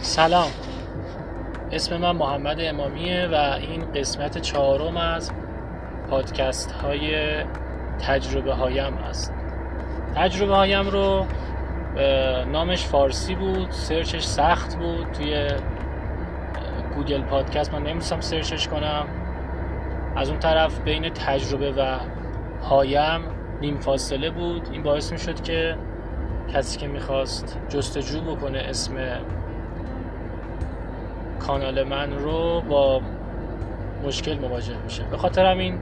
سلام. اسم من محمد امامیه و این قسمت چهارم از پادکست های تجربه هایم است. تجربه هایم رو نامش فارسی بود سرچش سخت بود. توی گوگل پادکست من نمیستم سرچش کنم. از اون طرف بین تجربه و هایم نیم فاصله بود. این باعث می شد که کسی که می‌خواست جستجو بکنه اسم کانال من رو با مشکل مواجه میشه. به خاطر همین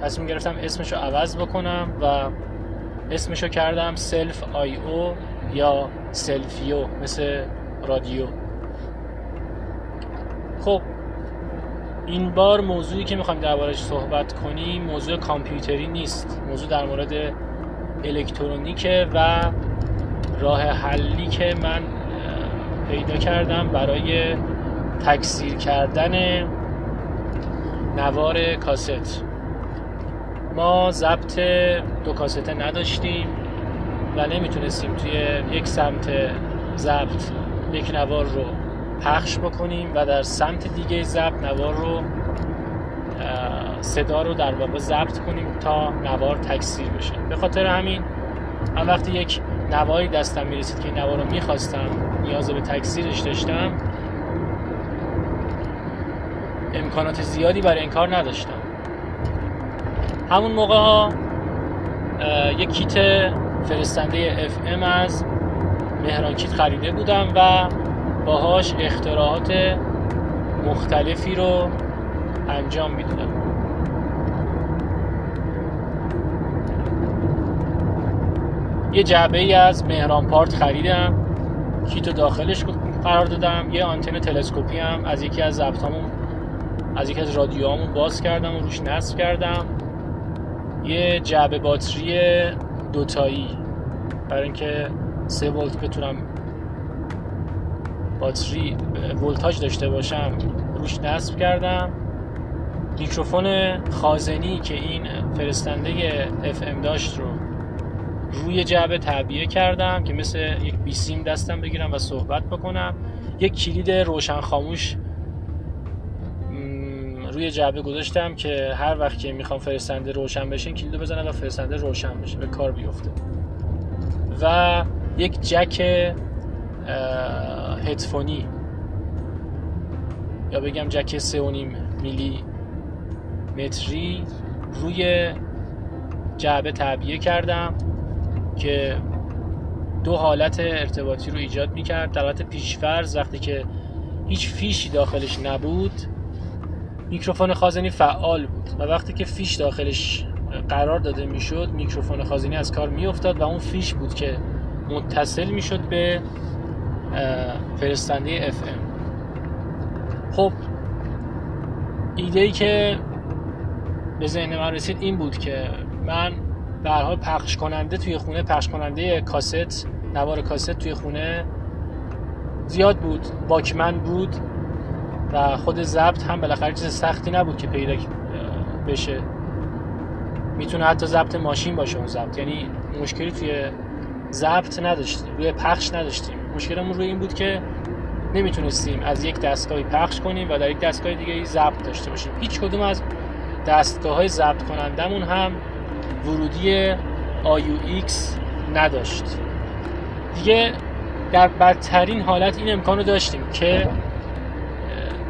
تصمیم گرفتم اسمش رو عوض بکنم و اسمش رو کردم Self IO یا Selfio مثل رادیو. خب این بار موضوعی که می‌خوایم دربارش صحبت کنیم موضوع کامپیوتری نیست. موضوع در مورد الکترونیکه و راه حلی که من پیدا کردم برای تکثیر کردن نوار کاست. ما ضبط دو کاسته نداشتیم و نمی‌تونستیم توی یک سمت ضبط یک نوار رو پخش بکنیم و در سمت دیگه ضبط نوار رو صدا رو در واقع ضبط کنیم تا نوار تکثیر بشه. به خاطر همین من وقتی یک نواری دستم می‌رسید که نوار رو می‌خواستم نیاز به تکثیرش داشتم امکانات زیادی برای این کار نداشتم. همون موقع ها یک کیت فرستنده ام از مهران کیت خریده بودم و باهاش اختراعات مختلفی رو انجام می‌دادم. یه جعبه ای از مهران پارت خریدم کیت داخلش قرار دادم یه آنتن تلسکوپی هم از یکی از ضبطامون از یکی از رادیوهامون باز کردم و روش نصب کردم. یه جعبه باتری دوتایی برای اینکه سه ولت بتونم باتری ولتاژ داشته باشم روش نصب کردم. میکروفون خازنی که این فرستنده اف ام داشت رو روی جعبه تعبیه کردم که مثل یک بیسیم دستم بگیرم و صحبت بکنم. یک کلید روشن خاموش روی جعبه گذاشتم که هر وقت که می‌خوام فرستنده روشن بشه این کلیدو بزنم و فرستنده روشن بشه به کار بیفته. و یک جک هدفونی. یا بگم جک 3.5 میلی متری روی جعبه تعبیه کردم که دو حالت ارتباطی رو ایجاد می‌کرد. در حالت پیشفرز وقتی که هیچ فیشی داخلش نبود میکروفون خازنی فعال بود. و وقتی که فیش داخلش قرار داده می‌شد میکروفون خازنی از کار میافتاد و اون فیش بود که متصل می‌شد به فرستنده اف ام. خب ایده ای که به ذهن من رسید این بود که من به حال پخش کننده توی خونه پخش کننده کاست نوار کاست توی خونه زیاد بود باکمن بود و خود ضبط هم بالاخره چیز سختی نبود که پیدا بشه. می‌تونه حتی ضبط ماشین باشه اون ضبط. یعنی مشکلی توی ضبط نداشتیم روی پخش نداشتیم. مشکلمون روی این بود که نمی‌تونستیم از یک دستگاهی پخش کنیم و در یک دستگاه دیگه ضبط داشته باشیم. هیچ کدوم از دستگاه های ضبط کنندمون هم ورودی AUX نداشت. دیگه در بدترین حالت این امکان رو داشتیم که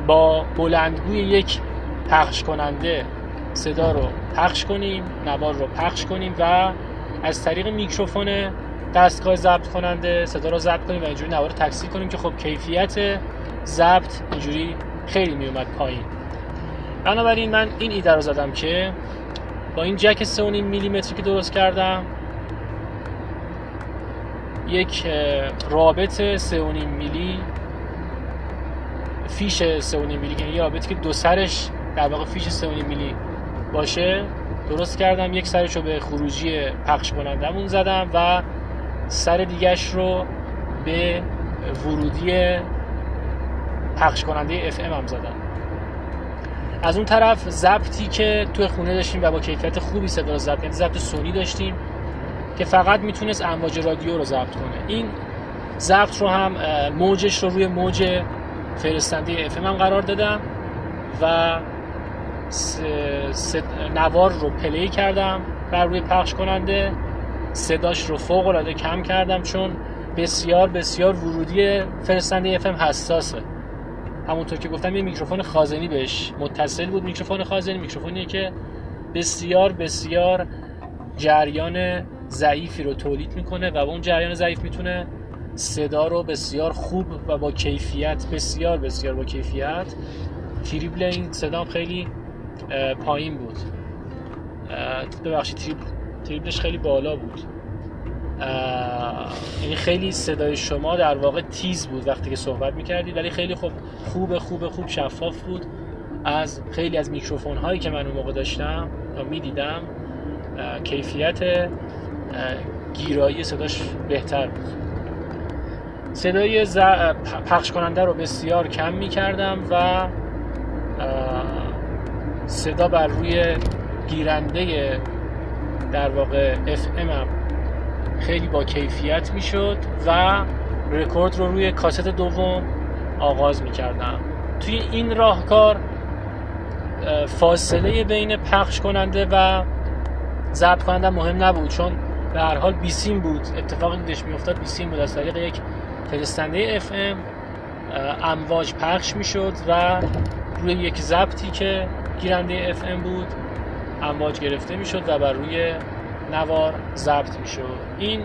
با بلندگوی یک پخش کننده صدا رو پخش کنیم نوار رو پخش کنیم و از طریق میکروفون دستگاه ضبط کننده صدا رو ضبط کنیم و اینجوری نوار رو کنیم که خب کیفیت ضبط اینجوری خیلی میومد پایین. بنابراین من این ایده رو زدم که با این جک 3.5 میلیمتری که درست کردم یک رابط 3.5 میلی فیش 3.5 میلی یعنی یه رابطی که دو سرش در واقع فیش 3.5 میلی باشه درست کردم. یک سرش رو به خروجی پخش کنندمون زدم و سر دیگش رو به ورودی پخش کننده اف ام هم زدم از اون طرف ضبطی که توی خونه داشتیم و با کیفیت خوبی صدا ضبط یعنی ضبط سونی داشتیم که فقط می‌تونست امواج رادیو رو ضبط کنه. این ضبط رو هم موجش رو روی موج فرستنده FM قرار دادم و نوار رو play کردم بر روی پخش کننده صداش رو فوق العاده کم کردم چون بسیار بسیار ورودی فرستنده FM حساسه. همونطور که گفتم یه میکروفون خازنی بهش متصل بود. میکروفون خازنی میکروفونیه که بسیار بسیار جریان ضعیفی رو تولید می‌کنه و اون جریان ضعیف می‌تونه صدا رو بسیار خوب و با کیفیت بسیار بسیار با کیفیت. تریبل این صدا خیلی پایین بود. ببخشید تریبلش خیلی بالا بود. یعنی خیلی صدای شما در واقع تیز بود وقتی که صحبت می‌کردید ولی خیلی خوب خوب خوب خوب شفاف بود. از خیلی از میکروفون هایی که من اون موقع داشتم یا می‌دیدم کیفیت گیرایی صداش بهتر بود. صدای پخش کننده رو بسیار کم می کردم و صدا بر روی گیرنده در واقع FM هم خیلی با کیفیت می شد و رکورد رو روی کاست دوم آغاز می کردم توی این راهکار فاصله بین پخش کننده و ضبط کننده مهم نبود چون به هر حال بیسیم بود. اتفاقی که داشت میافتاد بیسیم بود. از طریق یک فرستنده FM امواج پخش می‌شد و روی یک ضبطی که گیرنده FM بود امواج گرفته می‌شد و بر روی نوار ضبط می‌شد. این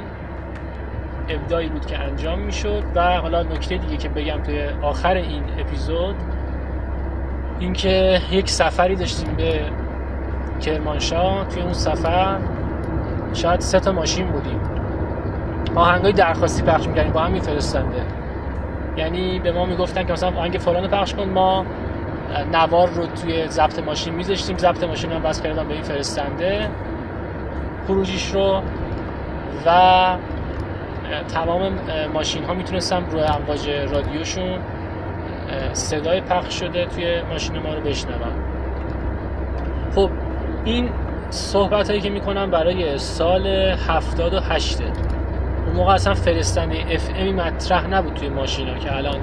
ابداعی بود که انجام می‌شد و حالا نکته دیگه که بگم توی آخر این اپیزود اینکه یک سفری داشتیم به کرمانشاه. توی اون سفر شاید سه تا ماشین بودیم. آهنگای درخواستی پخش می‌کردیم با هم میفرستنده. یعنی به ما می‌گفتن که مثلا آهنگ فلان پخش کن ما نوار رو توی ضبط ماشین میذاشتیم. ضبط ماشین هم بس کردم به این فرستنده. خروجیش رو و تمام ماشین ها می‌تونستم روی امواج رادیوشون صدای پخش شده توی ماشین ما رو بشنوم. خب این صحبت هایی که می‌کنم برای سال 78 اون موقع اصلا فرستنده اف امی مطرح نبود توی ماشین ها که الان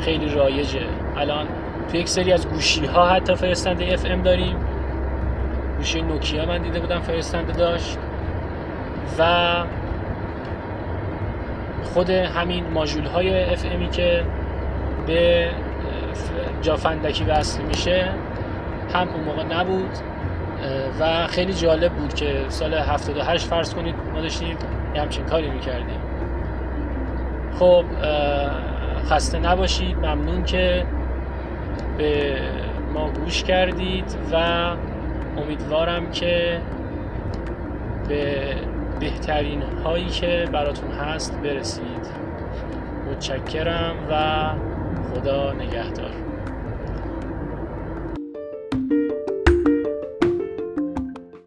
خیلی رایجه. الان توی یک سری از گوشی ها حتی فرستنده اف ام داریم. گوشی نوکیا من دیده بودم فرستنده داشت. و خود همین ماژول های اف امی که به جافندکی وصل میشه هم اون موقع نبود. و خیلی جالب بود که سال 78 فرض کنید ما داشتیم یه همچین کاری می‌کردیم. خب خسته نباشید. ممنون که به ما گوش کردید و امیدوارم که به بهترین هایی که براتون هست برسید. متشکرم و خدا نگهدار.